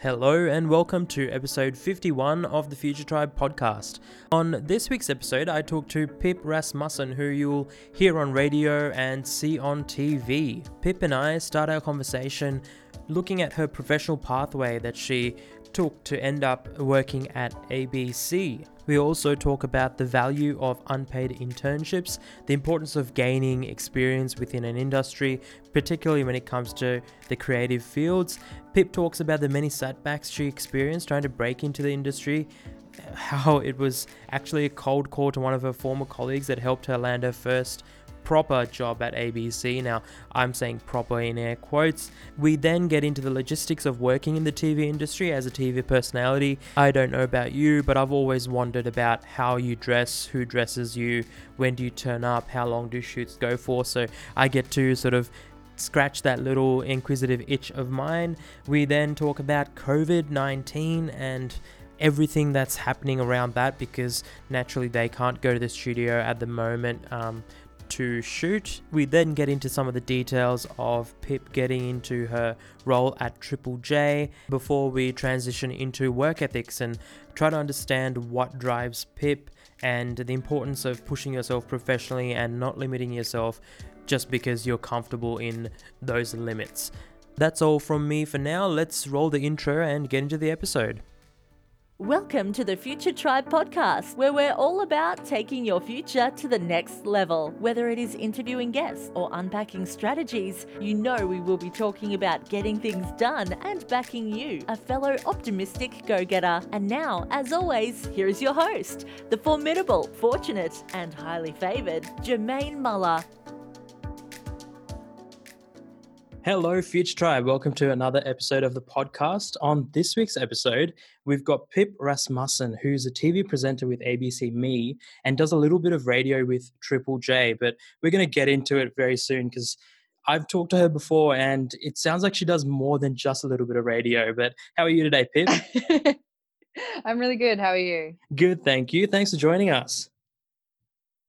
Hello and welcome to episode 51 of the Future Tribe podcast. On this week's episode, I talk to Pip Rasmussen, who you'll hear on radio and see on TV. Pip and I start our conversation looking at her professional pathway that she took to end up working at ABC. We also talk about the value of unpaid internships, the importance of gaining experience within an industry, particularly when it comes to the creative fields. Pip talks about the many setbacks she experienced trying to break into the industry, how it was actually a cold call to one of her former colleagues that helped her land her first proper job at ABC. Now, I'm saying proper in air quotes. We then get into the logistics of working in the TV industry as a TV personality. I don't know about you, but I've always wondered about how you dress, who dresses you, when do you turn up, how long do shoots go for. So I get to sort of scratch that little inquisitive itch of mine. We then talk about COVID 19 and everything that's happening around that because naturally they can't go to the studio at the moment um, to shoot. We then get into some of the details of Pip getting into her role at Triple J before we transition into work ethics and try to understand what drives Pip and the importance of pushing yourself professionally and not limiting yourself just because you're comfortable in those limits. That's all from me for now. Let's roll the intro and get into the episode. Welcome to the Future Tribe podcast, where we're all about taking your future to the next level. Whether it is interviewing guests or unpacking strategies, you know we will be talking about getting things done and backing you, a fellow optimistic go getter. And now, as always, here is your host, the formidable, fortunate, and highly favoured Jermaine Muller. Hello, Future Tribe. Welcome to another episode of the podcast. On this week's episode, we've got Pip Rasmussen, who's a TV presenter with ABC Me and does a little bit of radio with Triple J. But we're going to get into it very soon because I've talked to her before and it sounds like she does more than just a little bit of radio. But how are you today, Pip? I'm really good. How are you? Good, thank you. Thanks for joining us.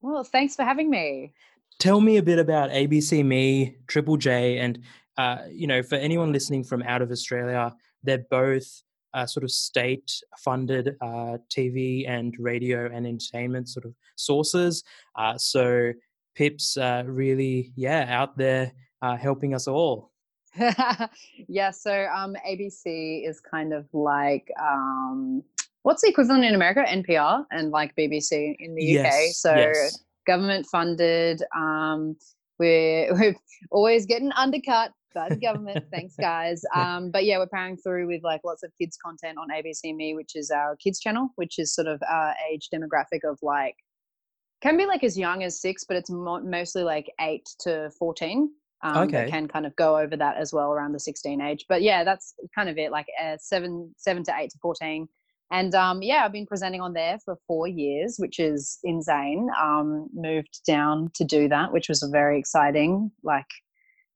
Well, thanks for having me. Tell me a bit about ABC Me, Triple J, and uh, you know, for anyone listening from out of Australia, they're both uh, sort of state funded uh, TV and radio and entertainment sort of sources. Uh, so Pip's uh, really, yeah, out there uh, helping us all. yeah, so um, ABC is kind of like um, what's the equivalent in America? NPR and like BBC in the yes, UK. So yes. government funded. Um, we're, we're always getting undercut by the government. Thanks, guys. Um, but yeah, we're powering through with like lots of kids content on ABC Me, which is our kids channel, which is sort of our age demographic of like can be like as young as six, but it's mo- mostly like eight to fourteen. Um, Okay. can kind of go over that as well around the sixteen age. But yeah, that's kind of it. Like uh, seven, seven to eight to fourteen. And um, yeah, I've been presenting on there for four years, which is insane. Um, moved down to do that, which was a very exciting. Like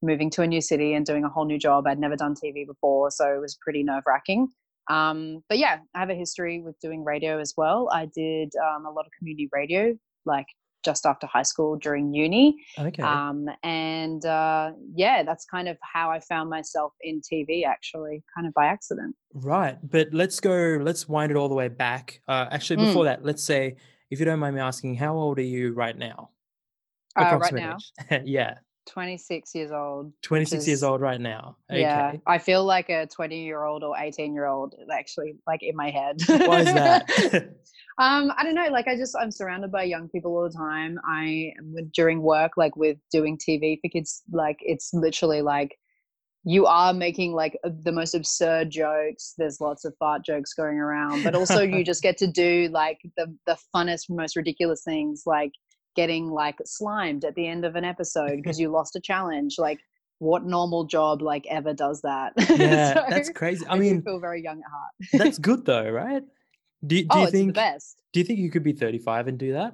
moving to a new city and doing a whole new job. I'd never done TV before, so it was pretty nerve wracking. Um, but yeah, I have a history with doing radio as well. I did um, a lot of community radio, like just after high school during uni. Okay. Um, and uh, yeah, that's kind of how I found myself in TV, actually, kind of by accident. Right. But let's go, let's wind it all the way back. Uh, actually, Mm. before that, let's say, if you don't mind me asking, how old are you right now? Uh, right now, yeah. 26 years old. which 26 years old right now. Okay. Yeah, I feel like a 20 year old or 18 year old actually, like in my head. Why is that? um, I don't know. Like, I just I'm surrounded by young people all the time. I am with- during work, like with doing TV for kids. Like, it's literally like you are making like uh, the most absurd jokes. There's lots of fart jokes going around, but also you just get to do like the the funnest, most ridiculous things, like getting like slimed at the end of an episode because you lost a challenge. Like, what normal job like ever does that? yeah, So, that's crazy. I mean, feel very young at heart. that's good though, right? Do, do oh, you think best. do you think you could be 35 and do that?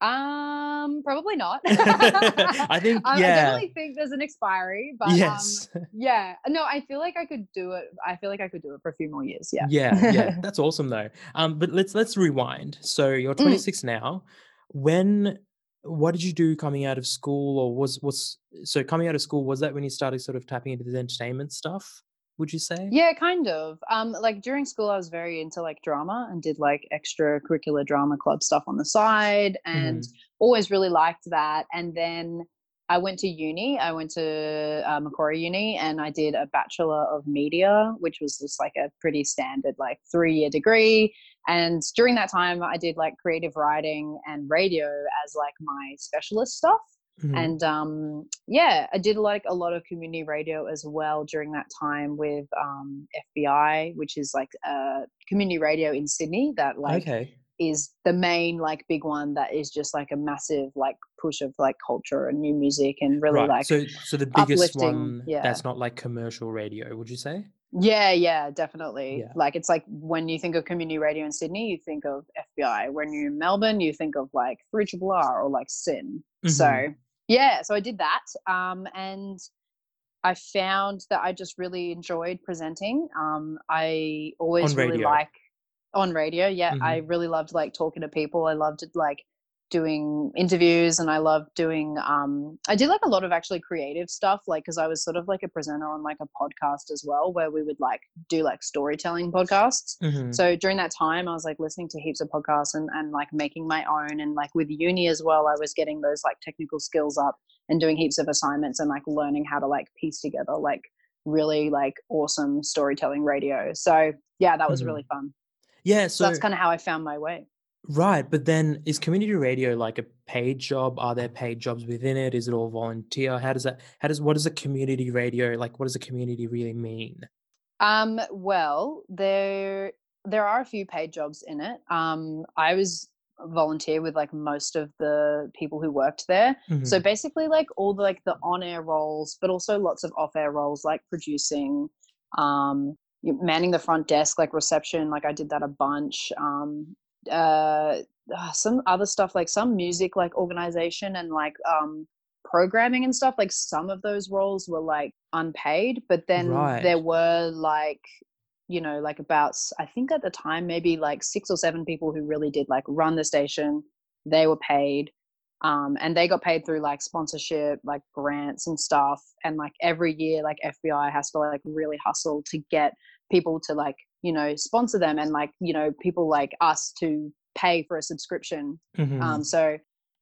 Um, probably not. I think I, I definitely think there's an expiry, but yes. um, yeah, no, I feel like I could do it. I feel like I could do it for a few more years. Yeah. yeah, yeah. That's awesome though. Um but let's let's rewind. So you're Mm. 26 now. When what did you do coming out of school or was was so coming out of school was that when you started sort of tapping into the entertainment stuff? would you say? Yeah, kind of. Um, like during school, I was very into like drama and did like extracurricular drama club stuff on the side, and Mhm. always really liked that. And then I went to uni. I went to uh, Macquarie Uni, and I did a bachelor of media, which was just like a pretty standard like three year degree. And during that time, I did like creative writing and radio as like my specialist stuff Mhm. and um yeah i did like a lot of community radio as well during that time with um fbi which is like a community radio in sydney that like okay. is the main like big one that is just like a massive like push of like culture and new music and really right. like so so the biggest one yeah. that's not like commercial radio, would you say? Yeah yeah definitely Yeah. like it's like when you think of community radio in sydney you think of fbi when you're in melbourne you think of like 3 triple r or like SYN so Mhm. yeah so i did that um and i found that i just really enjoyed presenting um i always really like on radio yeah i Mm-hmm. really loved like talking to people i loved like doing interviews and i loved doing um i did like a lot of actually creative stuff like because i was sort of like a presenter on like a podcast as well where we would like do like storytelling podcasts Mhm. so during that time i was like listening to heaps of podcasts and, and like making my own and like with uni as well i was getting those like technical skills up and doing heaps of assignments and like learning how to like piece together like really like awesome storytelling radio so yeah that was Mhm. really fun yeah. so So that's kind of how i found my way Right, but then is community radio like a paid job? Are there paid jobs within it? Is it all volunteer? How does that how does what does a community radio like what does a community really mean? Um, well, there there are a few paid jobs in it. Um, I was volunteer with like most of the people who worked there. So Mhm. basically, like all the like the on air roles, but also lots of off air roles, like producing, um, manning the front desk, like reception. Like I did that a bunch. Um, uh, uh, some other stuff like some music like organization and like um programming and stuff like some of those roles were like unpaid but then Right. there were like you know like about i think at the time maybe like six or seven people who really did like run the station they were paid um and they got paid through like sponsorship like grants and stuff and like every year like fbi has to like really hustle to get people to like you know sponsor them and like you know people like us to pay for a subscription Mhm. um, so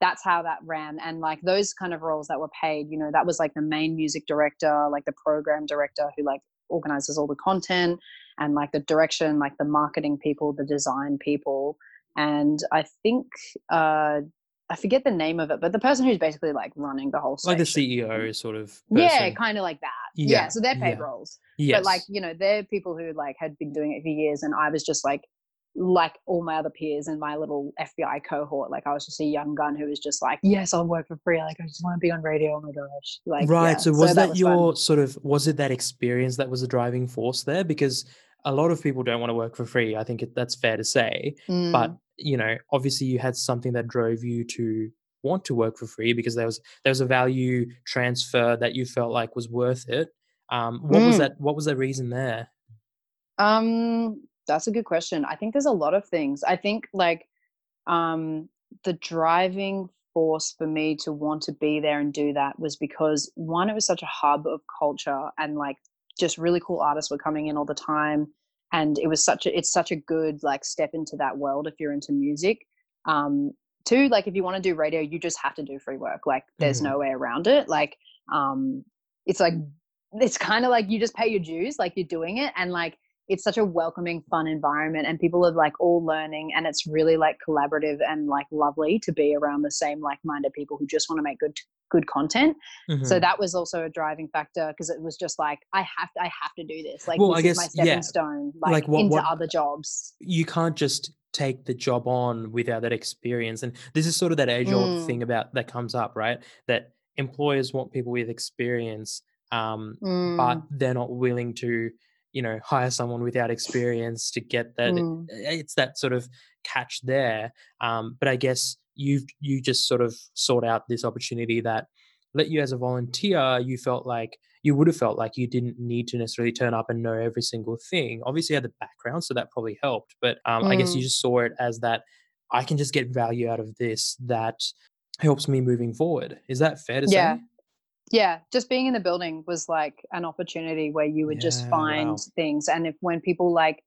that's how that ran. And like those kind of roles that were paid, you know, that was like the main music director, like the program director who like organizes all the content and like the direction, like the marketing people, the design people. And I think, uh, I forget the name of it, but the person who's basically like running the whole like the station. CEO sort of Yeah, kind of like that. Yeah. Yeah, so they're paid yeah. roles. Yes. But like, you know, they're people who like had been doing it for years and I was just like like all my other peers in my little FBI cohort, like I was just a young gun who was just like, Yes, I'll work for free. Like I just want to be on radio. Oh my gosh. Like right. yeah. So was that, was your fun. sort of was it that experience that was a driving force there? Because a lot of people don't want to work for free. I think it, that's fair to say. But Mm, you know, obviously, you had something that drove you to want to work for free because there was there was a value transfer that you felt like was worth it. Um, what was Mm. that? What was the reason there? um that's a good question. I think there's a lot of things. I think like um the driving force for me to want to be there and do that was because one it was such a hub of culture and like just really cool artists were coming in all the time and it was such a it's such a good like step into that world if you're into music. Um two like if you want to do radio you just have to do free work like there's Mhm. no way around it. Like um it's like it's kind of like you just pay your dues like you're doing it and like it's such a welcoming fun environment and people are like all learning and it's really like collaborative and like lovely to be around the same like-minded people who just want to make good good content so Mhm. that was also a driving factor because it was just like i have to i have to do this like Well, this I is my stepping yeah, stone like, like what- into what- other jobs you can't just take the job on without that experience. And this is sort of that age old Mm. thing about that comes up, right? That employers want people with experience, um, but Mm, they're not willing to, you know, hire someone without experience to get that. mm. It's that sort of catch there. Um, but I guess you've you just sort of sought out this opportunity that let you as a volunteer, you felt like you would have felt like you didn't need to necessarily turn up and know every single thing. Obviously, you had the background, so that probably helped. But um, I guess you Mm. just saw it as that I can just get value out of this that helps me moving forward. Is that fair to Yeah. say? yeah just being in the building was like an opportunity where you would just find wow. things and if when people like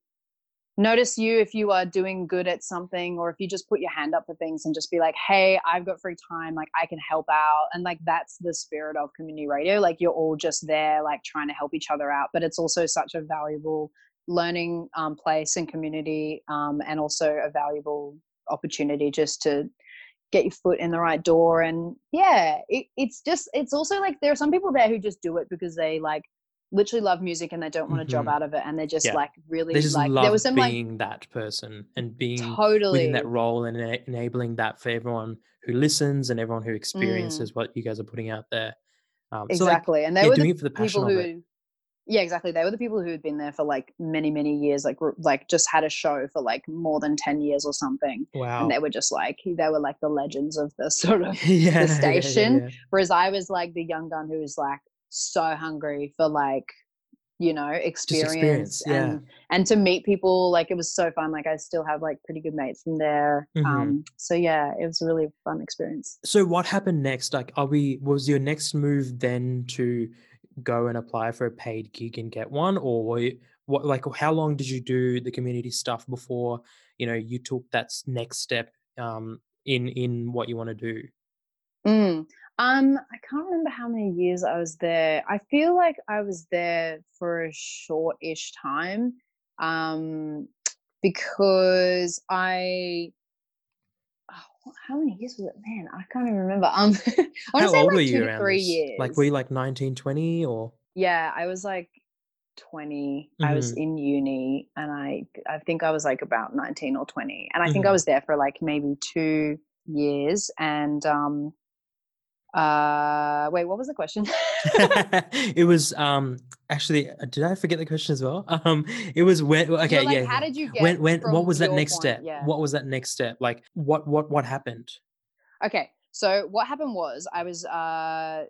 notice you if you are doing good at something or if you just put your hand up for things and just be like hey i've got free time like i can help out. And like that's the spirit of community radio like you're all just there like trying to help each other out but it's also such a valuable learning um, place and community um, and also a valuable opportunity just to get your foot in the right door and yeah it, it's just it's also like there are some people there who just do it because they like literally love music and they don't want a job Mhm. out of it and they're just Yeah. like really They just like love there was some like being that person and being totally in that role and ena- enabling that for everyone who listens and everyone who experiences what you guys are putting out there. Um, so like, exactly and they yeah, were doing the it for the passion people of who it. yeah exactly they were the people who had been there for like many many years like like just had a show for like more than 10 years or something Wow. and they were just like they were like the legends of the sort of yeah, yeah, yeah, station. yeah. whereas i was like the young gun who was like so hungry for like you know experience, experience, yeah. and and to meet people like it was so fun like i still have like pretty good mates from there Mhm. um so yeah it was a really fun experience So what happened next? Like, are we? Was your next move then to go and apply for a paid gig and get one, or were you, what? Like, how long did you do the community stuff before you know you took that next step um, in in what you want to do? Mm. Um, I can't remember how many years I was there. I feel like I was there for a short-ish time. Um, because I oh, how many years was it? Man, I can't even remember. Um, I want How to say old like were two you around three this? years. Like, were you like 19, 20 or? Yeah, I was like 20. I was Mhm. in uni and I I think I was like about 19 or 20. And I think I Mhm. was there for like maybe 2 years and um uh wait, what was the question? it was um actually uh, did I forget the question as well? Um it was when okay like, yeah how did you get when when what was that next point? step? Yeah. What was that next step? Like what what what happened? Okay, so what happened was I was uh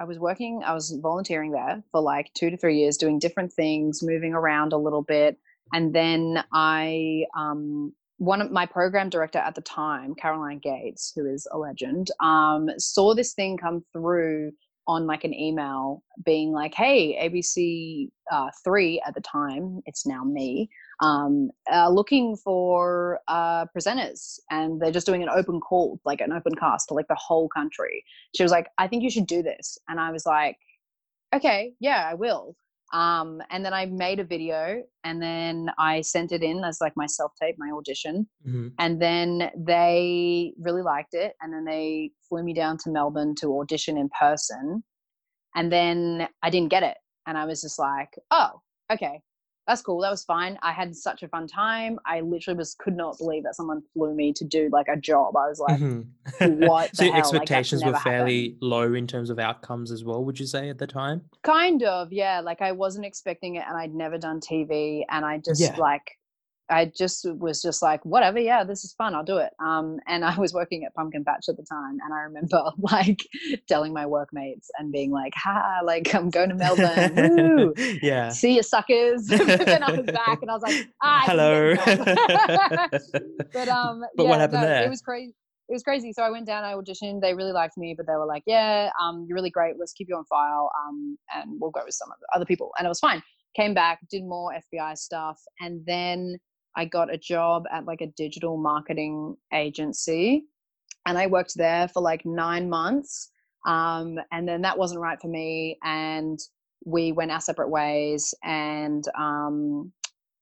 I was working, I was volunteering there for like two to three years, doing different things, moving around a little bit, and then I um one of my program director at the time, Caroline Gates, who is a legend, um, saw this thing come through on like an email being like, "Hey, ABC uh, three at the time, it's now me, um, uh, looking for uh, presenters and they're just doing an open call, like an open cast to like the whole country. She was like, I think you should do this. And I was like, okay, yeah, I will. Um, and then I made a video and then I sent it in as like my self tape, my audition. Mhm. And then they really liked it. And then they flew me down to Melbourne to audition in person. And then I didn't get it. And I was just like, oh, okay, that's cool. That was fine. I had such a fun time. I literally just could not believe that someone flew me to do like a job. I was like, Mhm. what so hell? Like, expectations were fairly low in terms of outcomes as well, would you say at the time? kind of, yeah. Like I wasn't expecting it and I'd never done TV. And I just Yeah. like, I just was just like, whatever, yeah, this is fun, I'll do it. Um, and I was working at Pumpkin Patch at the time, and I remember like telling my workmates and being like, "Ha, like I'm going to Melbourne, woo, yeah. see you suckers." then I was back, and I was like, ah, Hello. didn't get the job." but um, But yeah, what happened no, there? It was crazy. It was crazy. So I went down, I auditioned. They really liked me, but they were like, "Yeah, um, you're really great. Let's keep you on file, um, and we'll go with some other people." And it was fine. Came back, did more FBI stuff, and then I got a job at like a digital marketing agency, and I worked there for like nine months. Um, and then that wasn't right for me, and we went our separate ways. And um,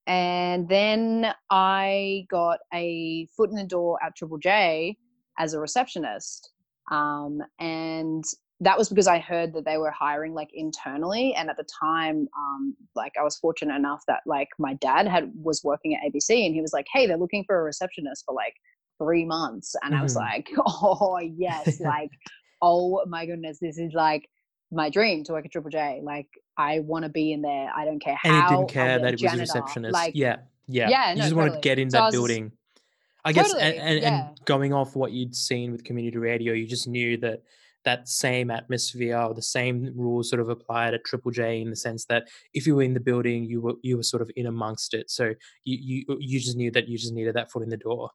and then I got a foot in the door at Triple J as a receptionist. Um, and that was because I heard that they were hiring like internally. And at the time, um, like I was fortunate enough that like my dad had was working at ABC and he was like, Hey, they're looking for a receptionist for like three months. And I was Mhm. like, Oh yes, like, oh my goodness, this is like my dream to work at Triple J. Like I want to be in there. I don't care how. you I'll didn't care that it was a receptionist. Like yeah, yeah. yeah, you no, just want to get in So that building. I guess, and, and, yeah. and going off what you'd seen with community radio, you just knew that that same atmosphere or the same rules sort of applied at Triple J in the sense that if you were in the building, you were you were sort of in amongst it. So you you you just knew that you just needed that foot in the door.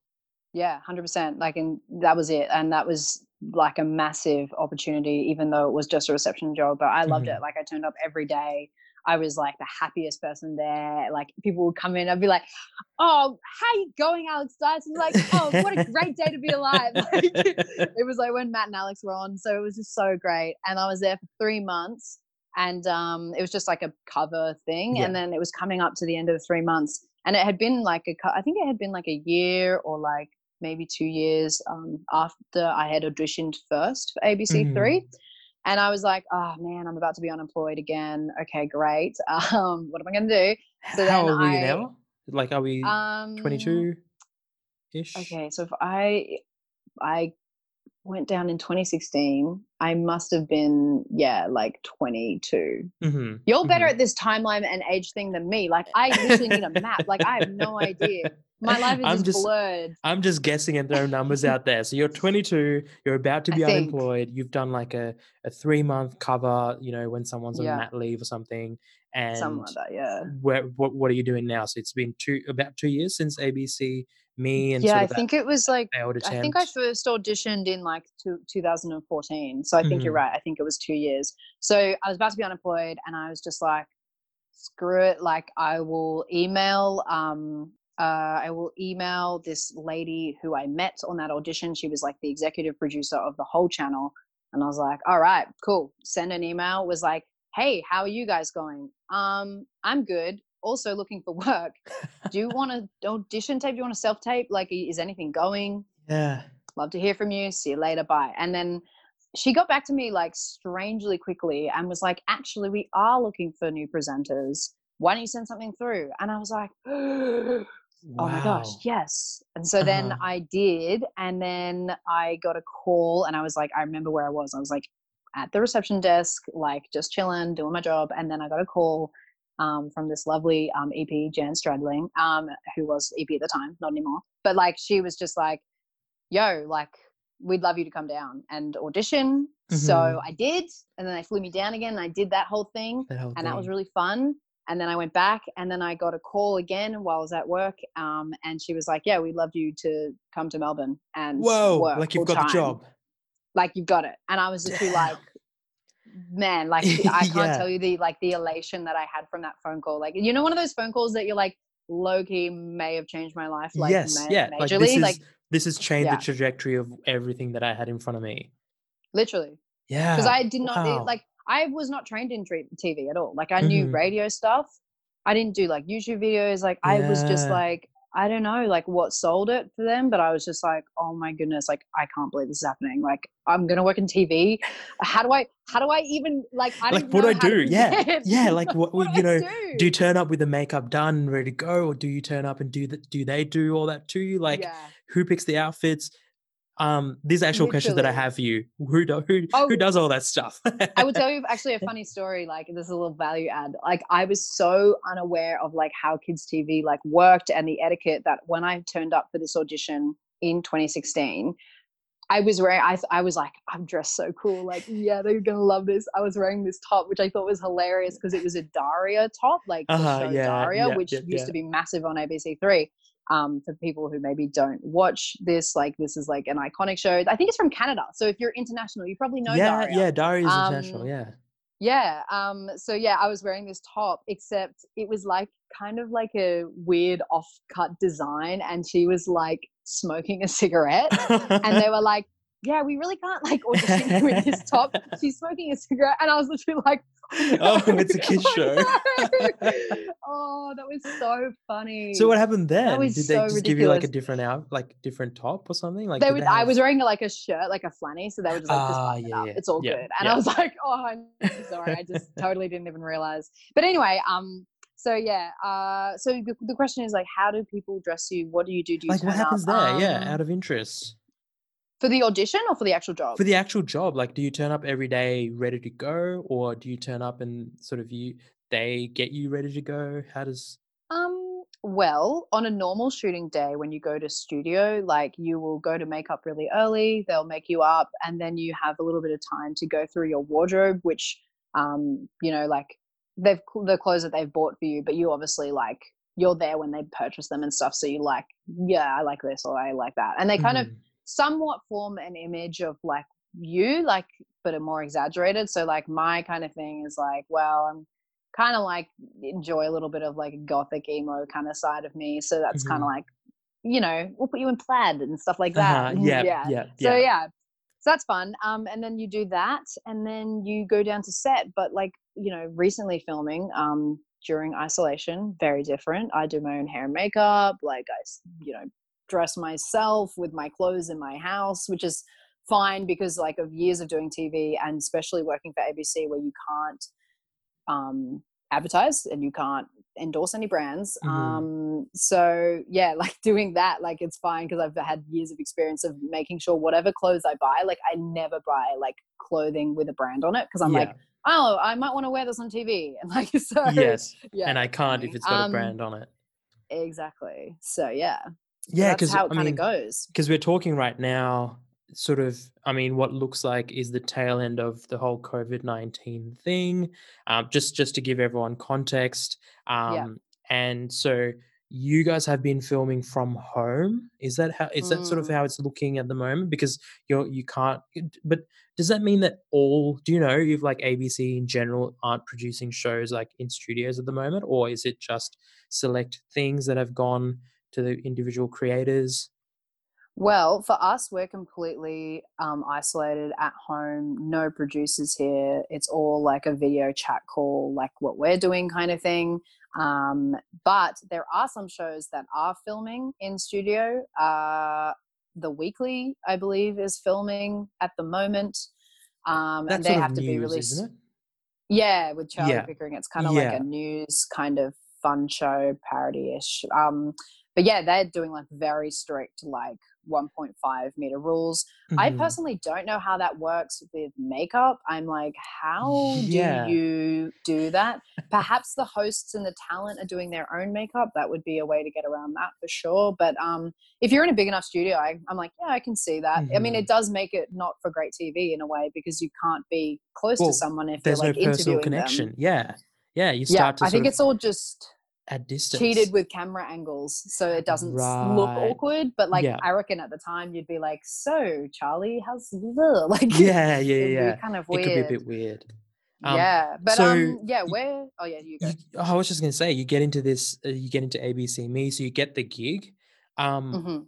Yeah, hundred percent. Like, and that was it, and that was like a massive opportunity, even though it was just a reception job. But I loved Mhm. it. Like, I turned up every day. I was like the happiest person there. Like, people would come in. I'd be like, "Oh, how you going, Alex Dyson?" Like, "Oh, what a great day to be alive!" Like, it was like when Matt and Alex were on, so it was just so great. And I was there for three months, and um, it was just like a cover thing. Yeah. And then it was coming up to the end of the three months, and it had been like a, I think it had been like a year or like maybe two years um, after I had auditioned first for ABC. Three. And I was like, oh man, I'm about to be unemployed again. Okay, great. Um, what am I going to do? So How old you I- now? Like, are we Um, 22 ish? Okay, so if I I went down in 2016, I must have been yeah, like 22. Mm-hmm. You're better at this timeline and age thing than me. Like I literally need a map. Like I have no idea. My life is I'm just, just- blurred. I'm just guessing and throwing numbers out there. So you're 22, you're about to I be think. unemployed. You've done like a, a three month cover, you know, when someone's on Yeah. mat leave or something. And Something like that, yeah. where, what, what are you doing now? So it's been two about two years since ABC Me and Yeah, I think it was like. I think I first auditioned in like two, 2014. So I think you're Mhm. right. I think it was two years. So I was about to be unemployed and I was just like, screw it. Like I will email, um, uh, I will email this lady who I met on that audition. She was like the executive producer of the whole channel. And I was like, all right, cool. Send an email, was like, hey, how are you guys going? Um, I'm good. Also looking for work. Do you want to audition tape? Do you want to self tape? Like, is anything going? yeah. Love to hear from you. See you later. Bye. And then she got back to me like strangely quickly and was like, actually, we are looking for new presenters. Why don't you send something through? And I was like, oh my gosh, yes. And so then Uh-huh. I did. And then I got a call and I was like, I remember where I was. I was like at the reception desk, like just chilling, doing my job. And then I got a call um, from this lovely um, EP, Jan Stradling, um, who was EP at the time, not anymore. But like she was just like, yo, like, we'd love you to come down and audition. So Mhm. I did. And then they flew me down again. And I did that whole thing That whole and that was really fun. And then I went back, and then I got a call again while I was at work, um, and she was like, "Yeah, we'd love you to come to Melbourne and Whoa, work like you've got the full-time. job. like you've got it." And I was just like, "Man, like I can't Yeah. tell you the like the elation that I had from that phone call. Like you know, one of those phone calls that you're like, low key may have changed my life. Like yes, ma- yeah. Like majorly, this is like this has changed Yeah. the trajectory of everything that I had in front of me. literally." Yeah. because I did not wow. like I was not trained in TV at all. Like I knew Mhm. radio stuff. I didn't do like YouTube videos. Like I was just like I don't know like what sold it for them, but I was just like, oh my goodness, like I can't believe this is happening. Like I'm gonna work in TV. How do I? How do I even like? I Like, what do I do? Yeah, present. yeah, like, what- what you know, do? do you turn up with the makeup done and ready to go, or do you turn up and do that? Do they do all that to you? Like, yeah. who picks the outfits? Um, these actual questions that I have for you. Who do, who Oh, who does all that stuff? I will tell you actually a funny story. Like this is a little value add. Like I was so unaware of like how kids TV like worked and the etiquette that when I turned up for this audition in 2016, I was wearing. I th- I was like, I'm dressed so cool. Like yeah, they're gonna love this. I was wearing this top, which I thought was hilarious because it was a Daria top, like Uh-huh, show yeah, Daria, yeah, which yeah, used to be massive on ABC Three. Um, for people who maybe don't watch this, like this is like an iconic show. I think it's from Canada. So if you're international, you probably know yeah, Daria. yeah, Daria is international. Um, Yeah. Yeah. Um, so yeah, I was wearing this top, except it was like kind of like a weird off-cut design, and she was like smoking a cigarette, and they were like, "Yeah, we really can't like audition with this top." She's smoking a cigarette, and I was literally like, Oh, no, it's a kids oh, show." no." oh, that was so funny. so what happened then? was Did they so just give you like a different out, like different top or something? Like they would, they I was wearing like a shirt, like a flanny, so they were just like, just Ah, button it yeah, It's all yeah, good. And yeah. I was like, oh, I'm sorry. I just totally didn't even realize. But anyway, um, so yeah, uh, so the, the question is like, how do people dress you? What do you do? Do you like what happens up, there? yeah, um, out of interest. For the audition or for the actual job? for the actual job like do you turn up every day ready to go or do you turn up and sort of you they get you ready to go how does Um, well, on a normal shooting day, when you go to studio, like you will go to makeup really early, they'll make you up, and then you have a little bit of time to go through your wardrobe, which, um, you know, like they've the clothes that they've bought for you, but you obviously like you're there when they purchase them and stuff. So you like, yeah, I like this or I like that, and they kind of Mhm. Somewhat form an image of like you, like but a more exaggerated. So like my kind of thing is like, well, I'm kind of like enjoy a little bit of like gothic emo kind of side of me. So that's kind Mhm. of like, you know, we'll put you in plaid and stuff like Uh-huh, that. yeah, yeah. yeah, So yeah. yeah. So that's fun. Um, and then you do that, and then you go down to set. But like you know, recently filming um during isolation, very different. I do my own hair and makeup. Like i you know, dress myself with my clothes in my house, which is fine because like of years of doing TV and especially working for ABC, where you can't um advertise and you can't endorse any brands Mhm. um so yeah like doing that like it's fine because i've had years of experience of making sure whatever clothes i buy like i never buy like clothing with a brand on it because i'm yeah. like oh i might want to wear this on tv and like so yes. yeah and I can't if it's got a Um, brand on it. exactly so yeah Yeah, because how I it kind mean, of goes because we're talking right now, sort of, I mean, what looks like is the tail end of the whole COVID nineteen thing. Um, just just to give everyone context, Yeah. um, and so you guys have been filming from home. Is that how? Is that sort of Mm. how it's looking at the moment? Because you're you can't. But does that mean that all? Do you know if like ABC in general aren't producing shows like in studios at the moment, or is it just select things that have gone to the individual creators? Well, for us, we're completely um, isolated at home. No producers here. It's all like a video chat call, like what we're doing, kind of thing. Um, but there are some shows that are filming in studio. Uh, the Weekly, I believe, is filming at the moment, um, and they have to be released. Yeah, with Charlie Yeah. Pickering, it's kind of like a news kind of fun show parody-ish. Um, but yeah, they're doing like very strict like 1.5 meter rules. I Mhm. personally don't know how that works with makeup. I'm like, how Yeah. do you do that? Perhaps the hosts and the talent are doing their own makeup. That would be a way to get around that for sure. But um, if you're in a big enough studio, I, I'm like, yeah, I can see that. I mean, it does make it not for great TV in a way because you can't be close Well, to someone if you're There's like no personal interviewing connection. them. Yeah. Yeah. You Yeah, start to I think of it's all just at distance. cheated with camera angles so it doesn't s- look awkward but like Yeah. i reckon at the time you'd be like so charlie how's the like Yeah, yeah, yeah. kind of weird It could be a bit weird. Um, yeah but so um yeah where oh yeah you go You, I was just gonna say, you get into this, uh, you get into ABC Me, so you get the gig, um, hmm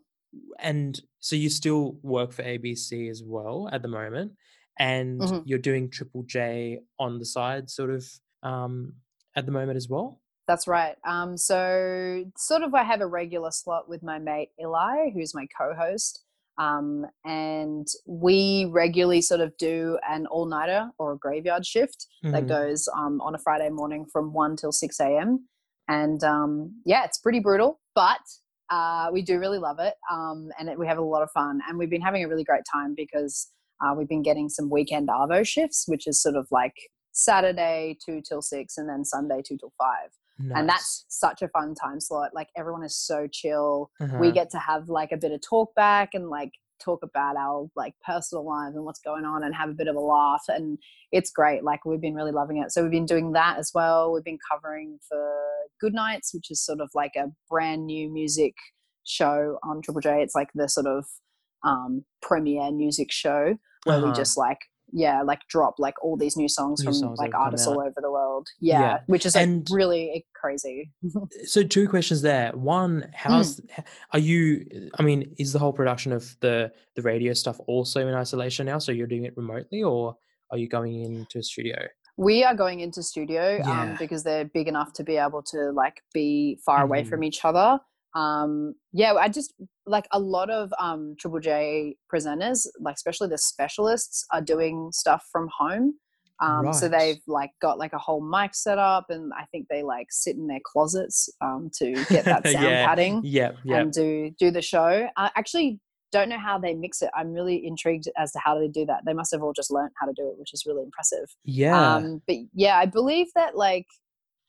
and so you still work for ABC as well at the moment, and hmm you're doing Triple J on the side, sort of, um, at the moment as well. That's right. Um, so sort of I have a regular slot with my mate Eli, who's my co-host. Um, and we regularly sort of do an all-nighter or a graveyard shift that Mhm. goes um, on a Friday morning from 1 till 6 a.m. And um, yeah, it's pretty brutal, but uh, we do really love it. Um, and it, we have a lot of fun. And we've been having a really great time because uh, we've been getting some weekend Arvo shifts, which is sort of like Saturday 2 till 6 and then Sunday 2 till 5 and that's such a fun time slot like everyone is so chill. We Uh-huh. get to have like a bit of talk back and like talk about our like personal lives and what's going on and have a bit of a laugh and it's great like we've been really loving it. So we've been doing that as well. We've been covering for good nights which is sort of like a brand new music show on triple j. It's like the sort of um premiere music show where we Uh-huh. just like yeah like drop like all these new songs New from songs like artists all over the world yeah, Yeah. which is like And- really crazy So two questions there. One, how's h- are you? I mean, is the whole production of the the radio stuff also in isolation now? So you're doing it remotely, or are you going into a studio? we are going into studio um, because they're big enough to be able to like be far away Mhm. from each other um yeah i just like a lot of um triple j presenters like especially the specialists are doing stuff from home um so they've like got like a whole mic set up and i think they like sit in their closets um to get that sound Yeah. padding yep. and do do the show. I actually don't know how they mix it. I'm really intrigued as to how they do that. They must have all just learned how to do it, which is really impressive. yeah. Um, but yeah, I believe that like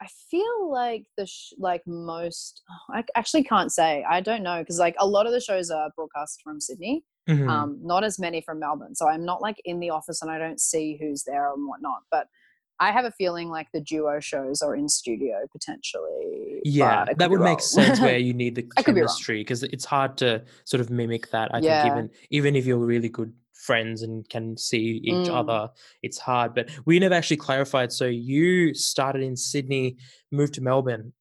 I feel like the sh- like most I actually can't say. I don't know because like a lot of the shows are broadcast from Sydney. Mhm. Um, not as many from Melbourne. So I'm not like in the office and I don't see who's there and whatnot. But I have a feeling like the duo shows are in studio potentially. Yeah, but I could that would make sense where you need the chemistry because it's hard to sort of mimic that. I Yeah. think even even if you're really good friends and can see each Mm. other, it's hard. But we never actually clarified. So you started in Sydney, moved to Melbourne,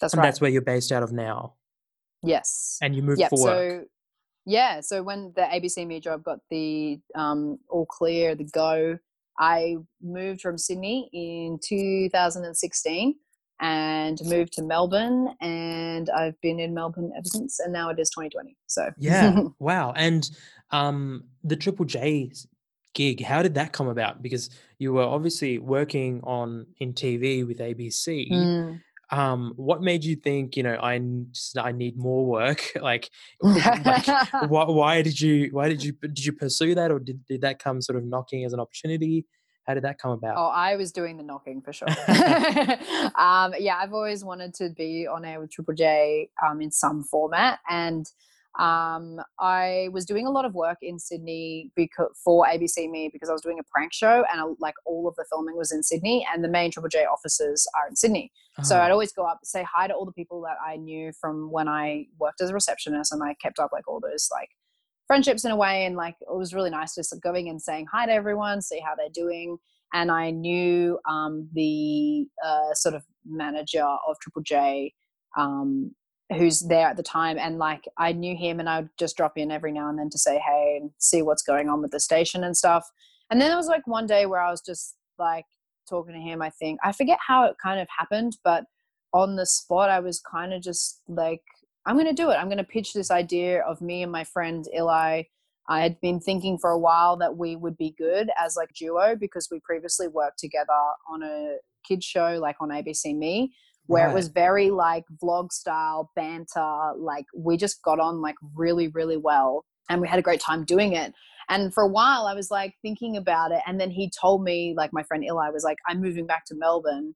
That's and right. that's where you're based out of now. yes. And you moved Yep. for work. So yeah, so when the ABC Me job got the um, all clear, the go, I moved from Sydney in 2016 and moved to Melbourne, and I've been in Melbourne ever since. And now it is 2020. So Yeah. wow. And um the Triple J gig, how did that come about? Because you were obviously working on in TV with ABC. Mm. Um, what made you think, you know, I I need more work? like, like why, why did you why did you did you pursue that or did, did that come sort of knocking as an opportunity? How did that come about? Oh, I was doing the knocking for sure. um, yeah, I've always wanted to be on air with Triple J um, in some format, and um, I was doing a lot of work in Sydney because for ABC Me because I was doing a prank show, and I, like all of the filming was in Sydney, and the main Triple J offices are in Sydney. So I'd always go up, say hi to all the people that I knew from when I worked as a receptionist, and I kept up like all those like friendships in a way. And like it was really nice just going and saying hi to everyone, see how they're doing. And I knew um, the uh, sort of manager of Triple J, um, who's there at the time, and like I knew him, and I would just drop in every now and then to say hey and see what's going on with the station and stuff. And then there was like one day where I was just like talking to him. I think I forget how it kind of happened, but on the spot, I was kind of just like, I'm going to do it. I'm going to pitch this idea of me and my friend Eli. I had been thinking for a while that we would be good as like duo because we previously worked together on a kids show like on ABC Me where it was very like vlog style banter like we just got on like really really well and we had a great time doing it and for a while I was like thinking about it and then he told me like my friend Eli was like I'm moving back to Melbourne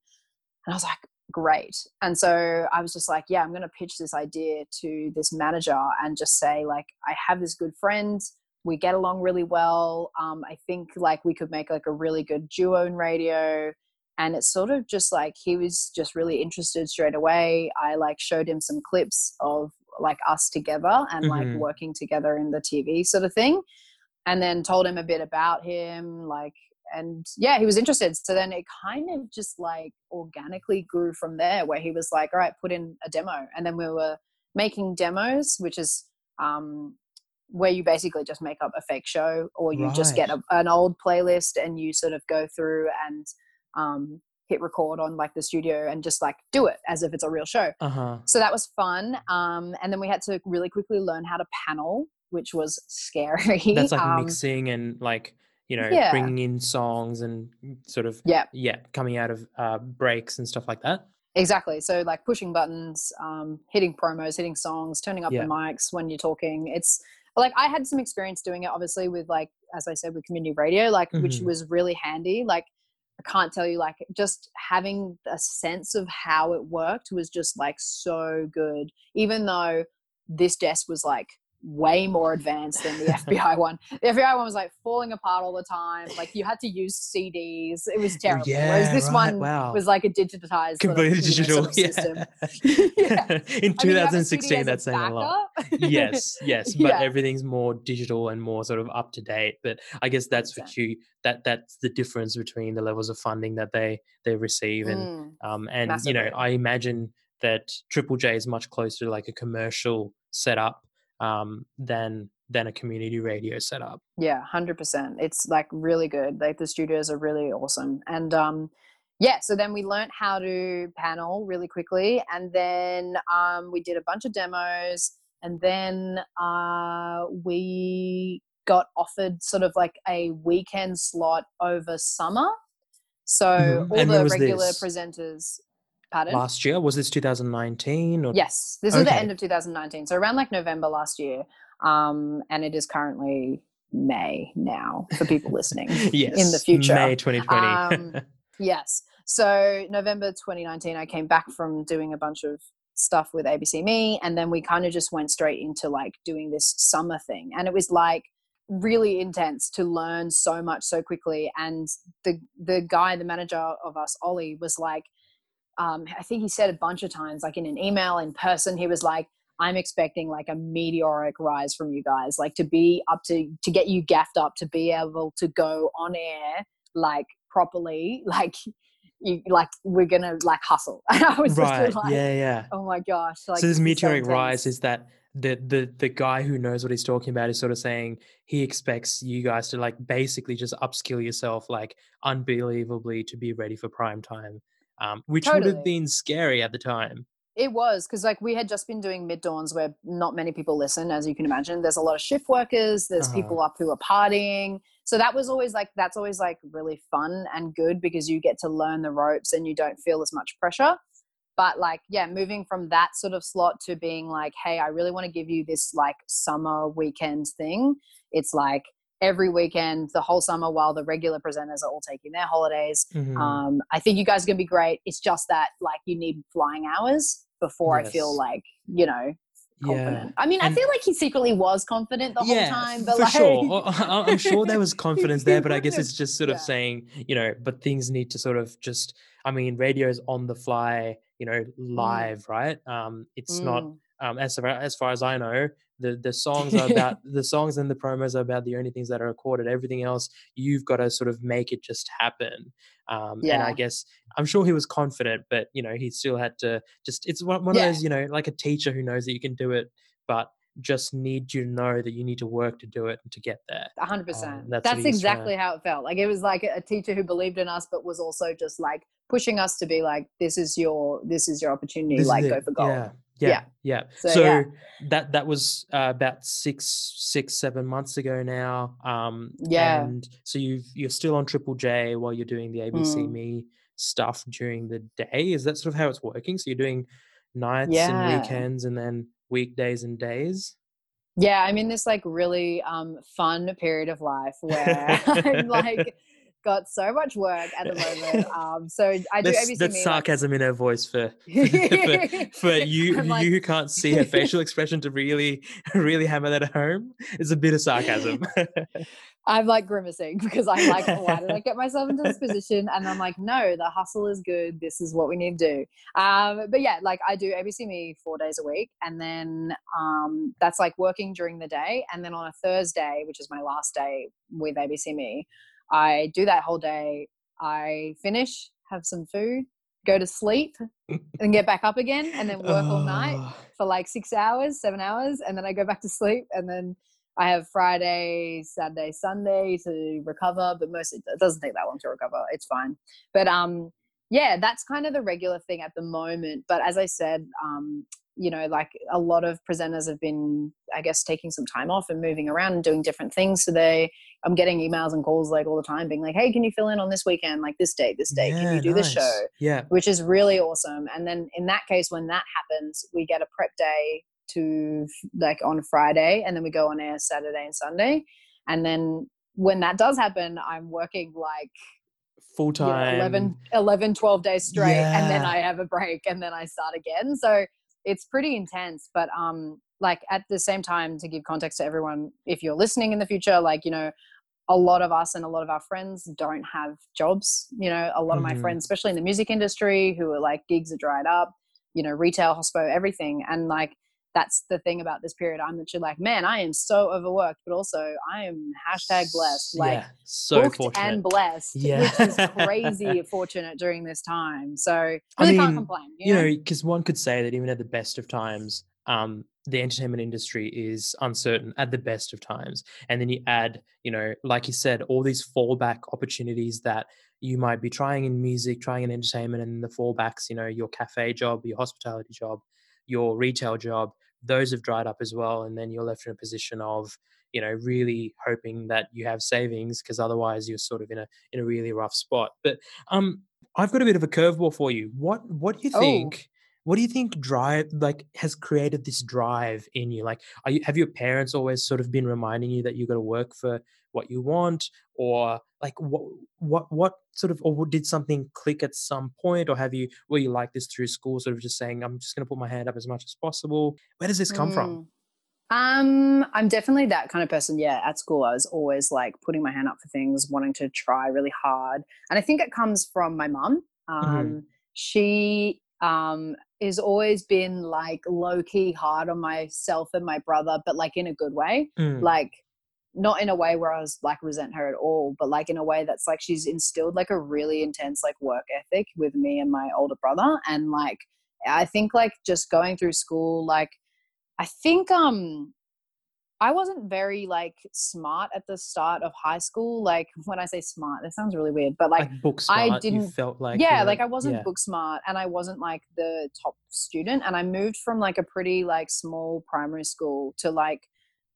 and I was like great. And so I was just like yeah I'm going to pitch this idea to this manager and just say like I have this good friend we get along really well um, I think like we could make like a really good duo in radio. And it's sort of just like he was just really interested straight away. I like showed him some clips of like us together and like Mhm. working together in the tv sort of thing and then told him a bit about him like and yeah he was interested so then it kind of just like organically grew from there where he was like all right put in a demo and then we were making demos which is um where you basically just make up a fake show or you just get a, an old playlist and you sort of go through and um, hit record on like the studio and just like do it as if it's a real show. uh-huh. So that was fun. Um, and then we had to really quickly learn how to panel, which was scary. That's like um, mixing and like, you know, yeah. bringing in songs and sort of yeah, yeah, coming out of uh breaks and stuff like that. exactly. So like pushing buttons, um, hitting promos, hitting songs, turning up Yeah. the mics when you're talking. It's like I had some experience doing it, obviously, with like as I said, with community radio, like which Mhm. was really handy. Like I can't tell you, like just having a sense of how it worked was just like so good. Even though this desk was like way more advanced than the FBI one. The FBI one was like falling apart all the time. Like you had to use CDs. It was terrible. Whereas Yeah, this right, one wow. was like a digitized, sort of, Completely digital. sort of Yeah. system. Yeah. In I mean, you have a CD 2016, as a that's saying a lot. yes yes but Yeah. everything's more digital and more sort of up to date but i guess that's what you that that's the difference between the levels of funding that they they receive and Mm, um and you know i imagine that triple j is much closer to like a commercial setup um than than a community radio setup yeah, hundred percent. It's like really good. Like the studios are really awesome. And um yeah, so then we learned how to panel really quickly and then um we did a bunch of demos and then uh we got offered sort of like a weekend slot over summer. So Mhm. all And the regular this? presenters pardon? last year was this 2019 or Yes, this is the end of 2019. So around like November last year. Um, and it is currently May now for people listening yes in the future. may 2020 Um, Yes. So November 2019, I came back from doing a bunch of stuff with ABC Me, and then we kind of just went straight into like doing this summer thing, and it was like really intense to learn so much so quickly. And the the guy, the manager of us, Ollie, was like, um, I think he said a bunch of times, like in an email, in person, he was like, I'm expecting like a meteoric rise from you guys, like to be up to to get you gaffed up to be able to go on air like properly, like you like we're gonna like hustle. And I was right. just like, yeah, yeah. oh my gosh. Like so this meteoric rise is that the the the guy who knows what he's talking about is sort of saying he expects you guys to like basically just upskill yourself like unbelievably to be ready for prime time. Um, which would have been scary at the time. It was because like we had just been doing mid dawns where not many people listen, as you can imagine. There's a lot of shift workers. There's Uh-huh. people up who are partying. So that was always like that's always like really fun and good because you get to learn the ropes and you don't feel as much pressure. But like yeah, moving from that sort of slot to being like, hey, I really want to give you this like summer weekend thing. It's like every weekend, the whole summer, while the regular presenters are all taking their holidays. Mhm. Um, I think you guys are gonna be great. It's just that like you need flying hours before I feel like you know confident. yeah. I mean, And- I feel like he secretly was confident the yeah, whole time, but for like sure. Oh, I'm sure there was confidence there, but I guess it's just sort of yeah. saying, you know, but things need to sort of just. I mean, radio's on the fly, you know, live, right? Um, it's not Mm. um, as far as far as I know, the the songs are about the songs and the promos are about the only things that are recorded. Everything else, you've got to sort of make it just happen. Um, And I guess I'm sure he was confident, but you know, he still had to just. It's one, one Yeah. of those, you know, like a teacher who knows that you can do it, but just need you to know that you need to work to do it and to get there. A hundred percent. Um, that's That's he was trying exactly how it felt. Like it was like a teacher who believed in us, but was also just like pushing us to be like, "This is your, this is your opportunity. This like, go for gold." Yeah. Yeah, Yeah. yeah. So, So, yeah. that that was uh, about six, six, seven months ago now. Um, Yeah. And so you've you're still on Triple J while you're doing the ABC Mm. Me stuff during the day. Is that sort of how it's working? So you're doing nights Yeah. and weekends, and then weekdays and days. Yeah, I'm in this like really um, fun period of life where I'm like got so much work at the moment. Um, so I do That's, ABC that's Me, like- sarcasm in her voice for for, for you like- you who can't see her facial expression to really really hammer that at home. It's a bit of sarcasm. I'm like grimacing because I'm like, why did I get myself into this position? And I'm like, no, the hustle is good. This is what we need to do. Um, but yeah, like I do ABC Me four days a week, and then um, that's like working during the day. And then on a Thursday, which is my last day with ABC Me, I do that whole day. I finish, have some food, go to sleep, and get back up again, and then work all night Oh, for like six hours, seven hours, and then I go back to sleep, and then I have Friday, Saturday, Sunday to recover, but mostly it doesn't take that long to recover. It's fine. But um, yeah, that's kind of the regular thing at the moment. But as I said, um, you know, like a lot of presenters have been, I guess, taking some time off and moving around and doing different things. So they, I'm getting emails and calls like all the time, being like, "Hey, can you fill in on this weekend, like this date, this date? can you do this nice. show?" Yeah. which is really awesome. And then in that case, when that happens, we get a prep day to like on Friday, and then we go on air Saturday and Sunday. And then when that does happen, I'm working like Full you know, time. 11, 11, 12 days straight, and then I have a break, and then I start again. So it's pretty intense. But um, like at the same time, to give context to everyone, if you're listening in the future, like you know, a lot of us and a lot of our friends don't have jobs. You know, a lot of my Mhm. friends, especially in the music industry, who are like gigs are dried up. You know, retail, hospo, everything, and like that's the thing about this period. I'm literally like, man, I am so overworked, but also I am hashtag blessed. Like yeah, so booked fortunate. and blessed, Yeah. which is crazy fortunate during this time. So I mean, can't complain. you know, because one could say that even at the best of times, um, the entertainment industry is uncertain at the best of times. And then you add, you know, like you said, all these fallback opportunities that you might be trying in music, trying in entertainment, and the fallbacks, you know, your cafe job, your hospitality job, your retail job, those have dried up as well. And then you're left in a position of, you know, really hoping that you have savings because otherwise you're sort of in a in a really rough spot. But um I've got a bit of a curveball for you. What what do you Oh. What do you think drive like has created this drive in you? Like, are you have your parents always sort of been reminding you that you got to work for what you want, or like what what what sort of or did something click at some point, or have you were you like this through school, sort of just saying I'm just going to put my hand up as much as possible? Where does this come from? Mm. Um, I'm definitely that kind of person. Yeah, at school, I was always like putting my hand up for things, wanting to try really hard, and I think it comes from my mum. Mm-hmm. Um, She um has always been like low key hard on myself and my brother, but like in a good way. Mm. Like not in a way where I was like resent her at all, but like in a way that's like she's instilled like a really intense like work ethic with me and my older brother. And like I think like just going through school, like I think um I wasn't very like smart at the start of high school. Like when I say smart, that sounds really weird, but like like book I smart, you didn't- felt like yeah, were- like I wasn't yeah. book smart and I wasn't like the top student. And I moved from like a pretty like small primary school to like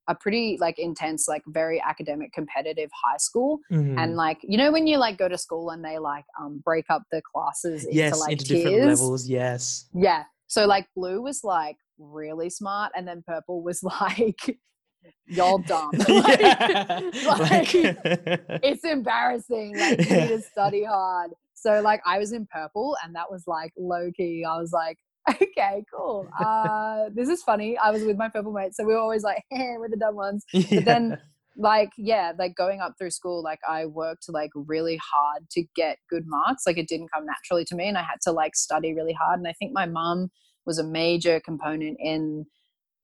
a pretty like intense, like very academic competitive high school. Mhm. And like, you know, when you like go to school and they like um break up the classes into yes, like into tiers. different levels. Yes. Yeah. So like blue was like really smart and then purple was like y'all dumb. Like, yeah. like, it's embarrassing. Like you need to study hard. So like I was in purple and that was like low key. I was like, okay, cool. Uh this is funny. I was with my purple mates. So we were always like, hey, we're the dumb ones. Yeah. then like yeah, like going up through school, like I worked like really hard to get good marks. Like it didn't come naturally to me and I had to like study really hard. And I think my mum was a major component in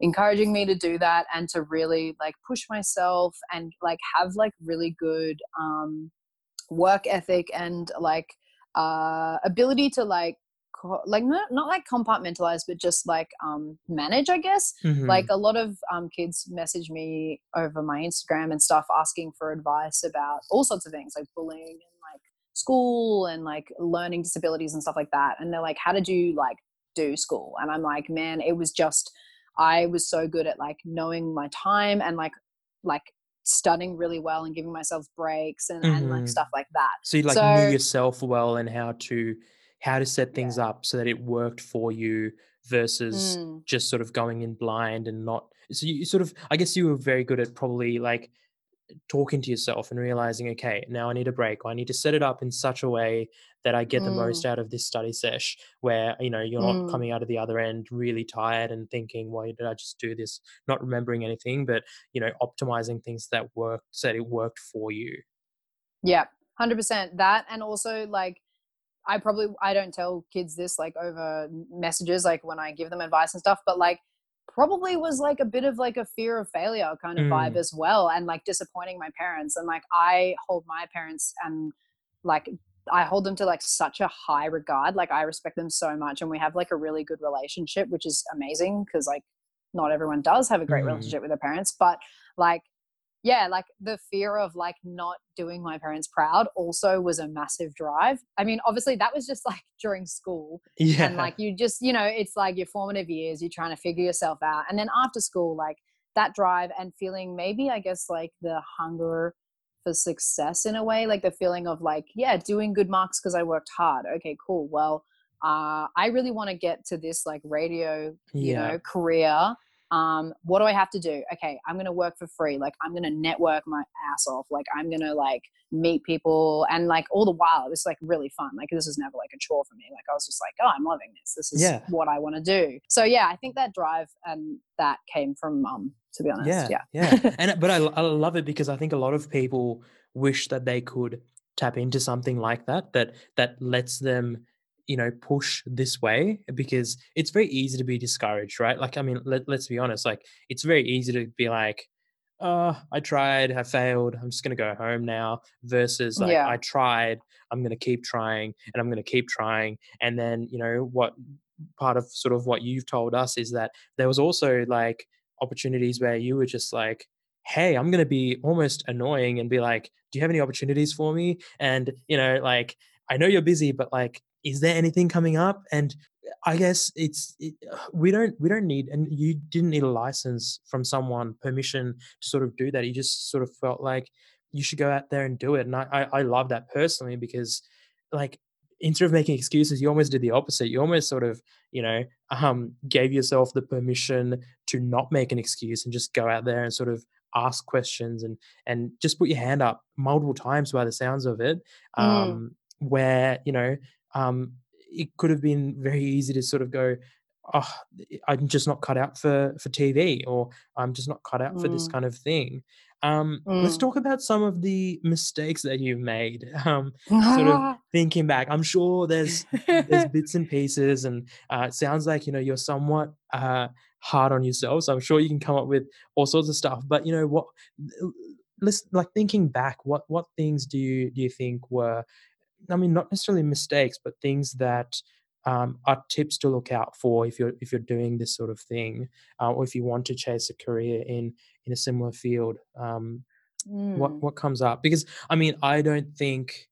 encouraging me to do that and to really like push myself and like have like really good um work ethic and like uh ability to like co- like not, not like compartmentalize but just like um manage i guess. Mhm. like a lot of um, kids message me over my instagram and stuff asking for advice about all sorts of things like bullying and like school and like learning disabilities and stuff like that. And they're like how did you like do school? And i'm like man it was just i was so good at like knowing my time and like like studying really well and giving myself breaks and, and like Mhm. stuff like that so you like so- knew yourself well and how to how to set things up so that it worked for you versus Mm. just sort of going in blind and not so you sort of i guess you were very good at probably like talking to yourself and realizing okay now i need a break or i need to set it up in such a way that i get the most out of this study sesh where you know you're not Mm. coming out of the other end really tired and thinking why did i just do this not remembering anything but you know optimizing things that worked so that it worked for you Yeah, hundred percent. That and also like I probably I don't tell kids this like over messages like when I give them advice and stuff, but like probably was like a bit of like a fear of failure kind of vibe Mm. as well and like disappointing my parents and like I hold my parents and like I hold them to like such a high regard like I respect them so much and we have like a really good relationship which is amazing because like not everyone does have a great Mhm. relationship with their parents but like yeah, like the fear of like not doing my parents proud also was a massive drive. I mean, obviously that was just like during school yeah and like you just, you know, it's like your formative years, you're trying to figure yourself out. And then after school, like that drive and feeling maybe I guess like the hunger for success in a way, like the feeling of like, yeah, doing good marks because I worked hard. Okay, cool. Well, uh, I really want to get to this like radio, you Yeah. know, career um what do i have to do? Okay i'm gonna work for free. Like i'm gonna network my ass off. Like i'm gonna like meet people and like all the while it was like really fun. Like this was never like a chore for me. Like i was just like oh i'm loving this. This is Yeah. what i want to do. So yeah i think that drive and that came from mum to be honest. Yeah yeah. yeah. And but I, I love it because i think a lot of people wish that they could tap into something like that that that lets them you know push this way because it's very easy to be discouraged right like i mean let, let's be honest like it's very easy to be like uh i tried i failed i'm just going to go home now versus like Yeah. i tried i'm going to keep trying and i'm going to keep trying and then you know what part of sort of what you've told us is that there was also like opportunities where you were just like hey i'm going to be almost annoying and be like do you have any opportunities for me and you know like i know you're busy but like is there anything coming up? And i guess it's it, we don't we don't need and you didn't need a license from someone permission to sort of do that. You just sort of felt like you should go out there and do it. And i i, I love that personally because like instead of making excuses you almost did the opposite. You almost sort of you know um gave yourself the permission to not make an excuse and just go out there and sort of ask questions and and just put your hand up multiple times by the sounds of it Mm. um where you know um it could have been very easy to sort of go oh, I'm just not cut out for for TV, or I'm just not cut out for this Mm, kind of thing. Um, let's mm. talk about some of the mistakes that you've made. Um, sort of thinking back, I'm sure there's there's bits and pieces, and uh, it sounds like you know you're somewhat uh, hard on yourself. So I'm sure you can come up with all sorts of stuff. But you know what? Let's like thinking back. What what things do you do you think were I mean, not necessarily mistakes, but things that um, are tips to look out for if you're if you're doing this sort of thing, uh, or if you want to chase a career in in a similar field. Um, what Mm. what comes up? Because I mean, I don't think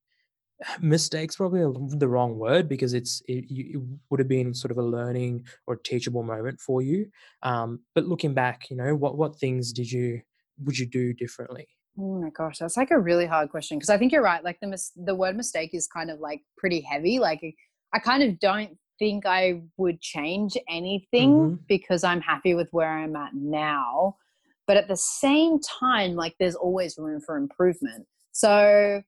mistakes probably the wrong word because it's it, it would have been sort of a learning or teachable moment for you. Um, but looking back, you know, what what things did you would you do differently? Oh my gosh, that's like a really hard question because I think you're right. Like the mis- the word mistake is kind of like pretty heavy. Like I kind of don't think I would change anything hmm because I'm happy with where I'm at now. But at the same time, like there's always room for improvement. So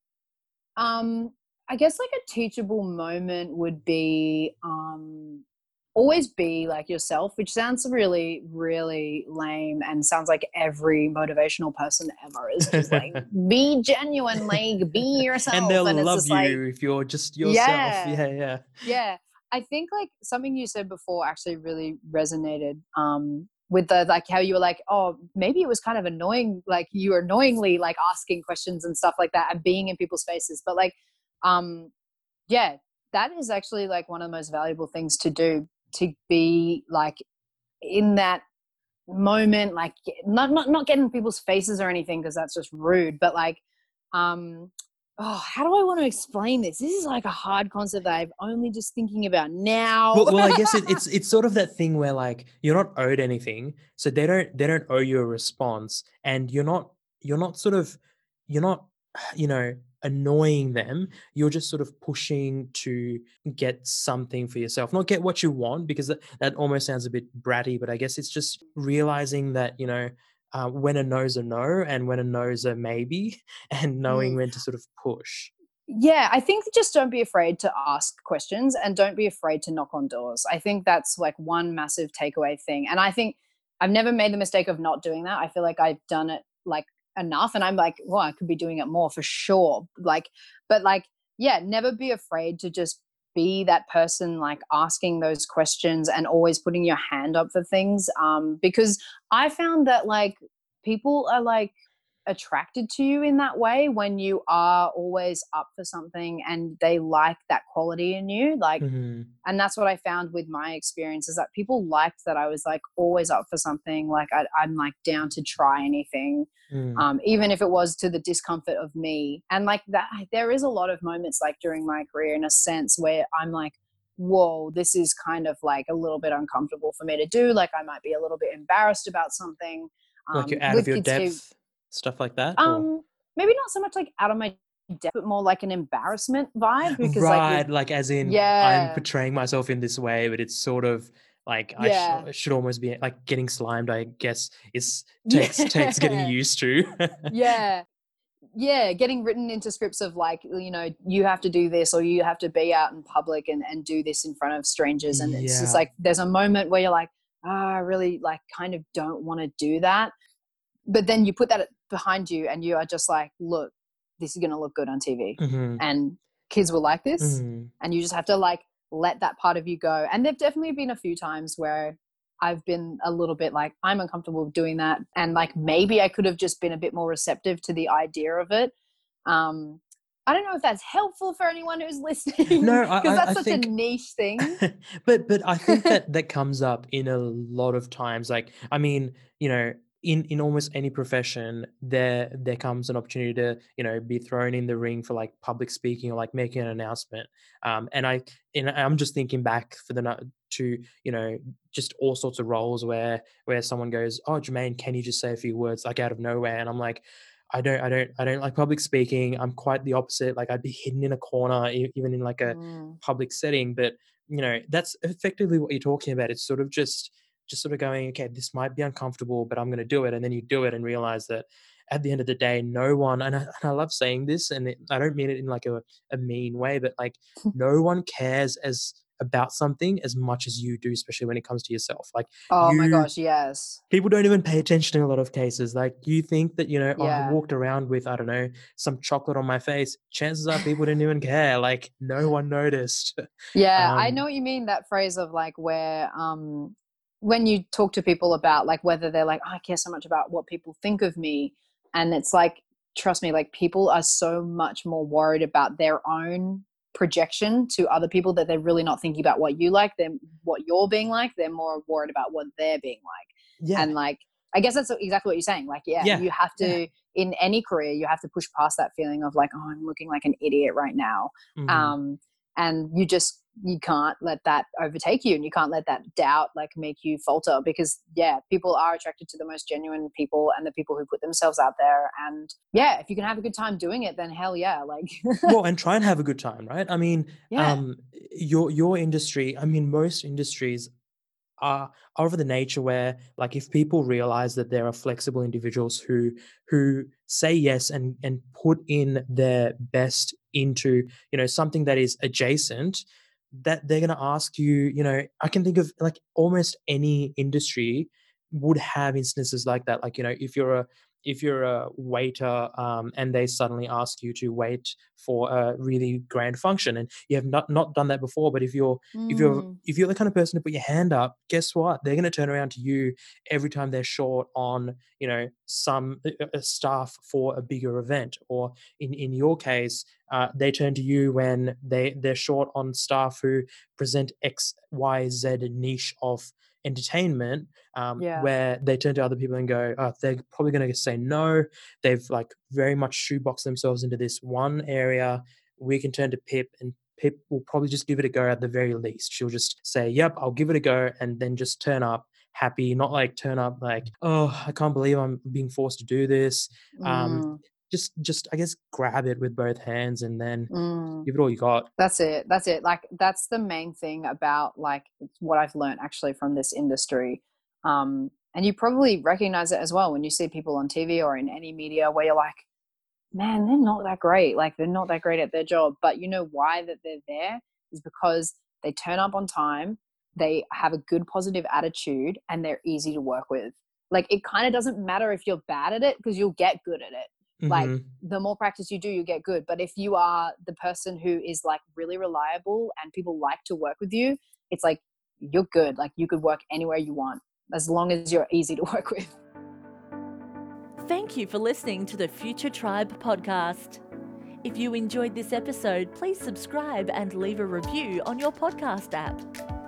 um, I guess like a teachable moment would be um, always be like yourself, which sounds really, really lame and sounds like every motivational person ever is just like, be genuine, like be yourself. and they'll And love just like, you if you're just yourself. yeah, Yeah, yeah. yeah. I think like something you said before actually really resonated um, with the like how you were like, oh, maybe it was kind of annoying, like you were annoyingly like asking questions and stuff like that and being in people's faces. But like, um, yeah, that is actually like one of the most valuable things to do to be like in that moment, like not not not getting people's faces or anything because that's just rude, but like um oh how do i want to explain this? This is like a hard concept that i'm only just thinking about now. Well, well, I guess it, it's it's sort of that thing where like you're not owed anything, so they don't they don't owe you a response, and you're not you're not sort of you're not you know annoying them. You're just sort of pushing to get something for yourself, not get what you want, because that, that almost sounds a bit bratty. But I guess it's just realizing that you know. Uh, when a no's a no, and when a no's a maybe, and knowing Mm. when to sort of push. yeah i think just don't be afraid to ask questions and don't be afraid to knock on doors i think that's like one massive takeaway thing and i think i've never made the mistake of not doing that i feel like i've done it like enough and i'm like well i could be doing it more for sure like but like yeah never be afraid to just be that person like asking those questions and always putting your hand up for things um because i found that like people are like attracted to you in that way when you are always up for something and they like that quality in you like hmm and that's what i found with my experience is that people liked that i was like always up for something like I, i'm like down to try anything Mm. um, even if it was to the discomfort of me and like that there is a lot of moments like during my career in a sense where i'm like whoa this is kind of like a little bit uncomfortable for me to do like i might be a little bit embarrassed about something Like um, you're out of your depth, stuff like that, or um, maybe not so much like out of my depth, but more like an embarrassment vibe because like right, with like as in yeah. I'm portraying myself in this way, but it's sort of like I sh- yeah, I should almost be like getting slimed. I guess is takes takes getting used to. yeah, yeah, getting written into scripts of like, you know, you have to do this or you have to be out in public and, and do this in front of strangers. And it's just like there's a moment where you're like, ah, I really like kind of don't want to do that. But then you put that behind you and you are just like, look, this is gonna look good on TV. hmm And kids will like this. hmm and you just have to like let that part of you go and there've definitely been a few times where i've been a little bit like i'm uncomfortable doing that and like maybe i could have just been a bit more receptive to the idea of it um i don't know if that's helpful for anyone who's listening No, because I, I that's such a niche thing but but I think that that comes up in a lot of times. Like, I mean, you know, in in almost any profession, there there comes an opportunity to you know be thrown in the ring for like public speaking or like making an announcement. Um, and I and I'm just thinking back for the to you know just all sorts of roles where where someone goes, oh Jermaine, can you just say a few words like out of nowhere? And I'm like. I don't, I don't, I don't like public speaking. I'm quite the opposite. Like I'd be hidden in a corner, even in like a Mm, public setting but you know that's effectively what you're talking about it's sort of just just sort of going okay this might be uncomfortable but i'm going to do it and then you do it and realize that at the end of the day no one and i, and I love saying this and it, i don't mean it in like a, a mean way but like no one cares as about something as much as you do, especially when it comes to yourself. Like, Oh my gosh, yes. people don't even pay attention in a lot of cases. Like, you think that, you know, oh, I walked around with, I don't know, some chocolate on my face. Chances are people didn't even care. Like, no one noticed. Yeah, I Um, know what you mean. That phrase of like where um when you talk to people about like whether they're like, "Oh, I care so much about what people think of me, and it's like, trust me, like people are so much more worried about their own projection to other people that they're really not thinking about what you like, them what you're being like. They're more worried about what they're being like. Yeah. And like, I guess that's exactly what you're saying. Like, yeah, Yeah, you have yeah. to in any career, you have to push past that feeling of like, oh, I'm looking like an idiot right now Mhm. um, and you just you can't let that overtake you and you can't let that doubt like make you falter because yeah people are attracted to the most genuine people and the people who put themselves out there and yeah if you can have a good time doing it then hell yeah like well, and try and have a good time, right? I mean, yeah um, your your industry. I mean, most industries are are of the nature where, like, if people realize that there are flexible individuals who who say yes and and put in their best into you know something that is adjacent, that they're going to ask you. You know, I can think of like almost any industry would have instances like that. Like, you know, if you're a if you're a waiter um, and they suddenly ask you to wait for a really grand function and you have not not done that before but if you're if you're Mm, if you're the kind of person to put your hand up guess what? They're going to turn around to you every time they're short on you know some a- a- a staff for a bigger event or in in your case uh, they turn to you when they they're short on staff who present x y z niche of entertainment um, Yeah. where they turn to other people and go oh, they're probably going to say no. They've like very much shoeboxed themselves into this one area. We can turn to pip and pip will probably just give it a go at the very least. She'll just say yep i'll give it a go and then just turn up happy not like turn up like oh i can't believe i'm being forced to do this. Um mm, just just i guess grab it with both hands and then mm. give it all you got That's it. That's it. Like that's the main thing about like what I've learned actually from this industry. Um, and you probably recognize it as well when you see people on TV or in any media where you're like, man, they're not that great. Like they're not that great at their job. But you know why that they're there is because they turn up on time, they have a good positive attitude, and they're easy to work with. Like it kind of doesn't matter if you're bad at it because you'll get good at it like Mhm. the more practice you do you get good but if you are the person who is like really reliable and people like to work with you it's like you're good like you could work anywhere you want as long as you're easy to work with Thank you for listening to the Future Tribe podcast. If you enjoyed this episode, please subscribe and leave a review on your podcast app.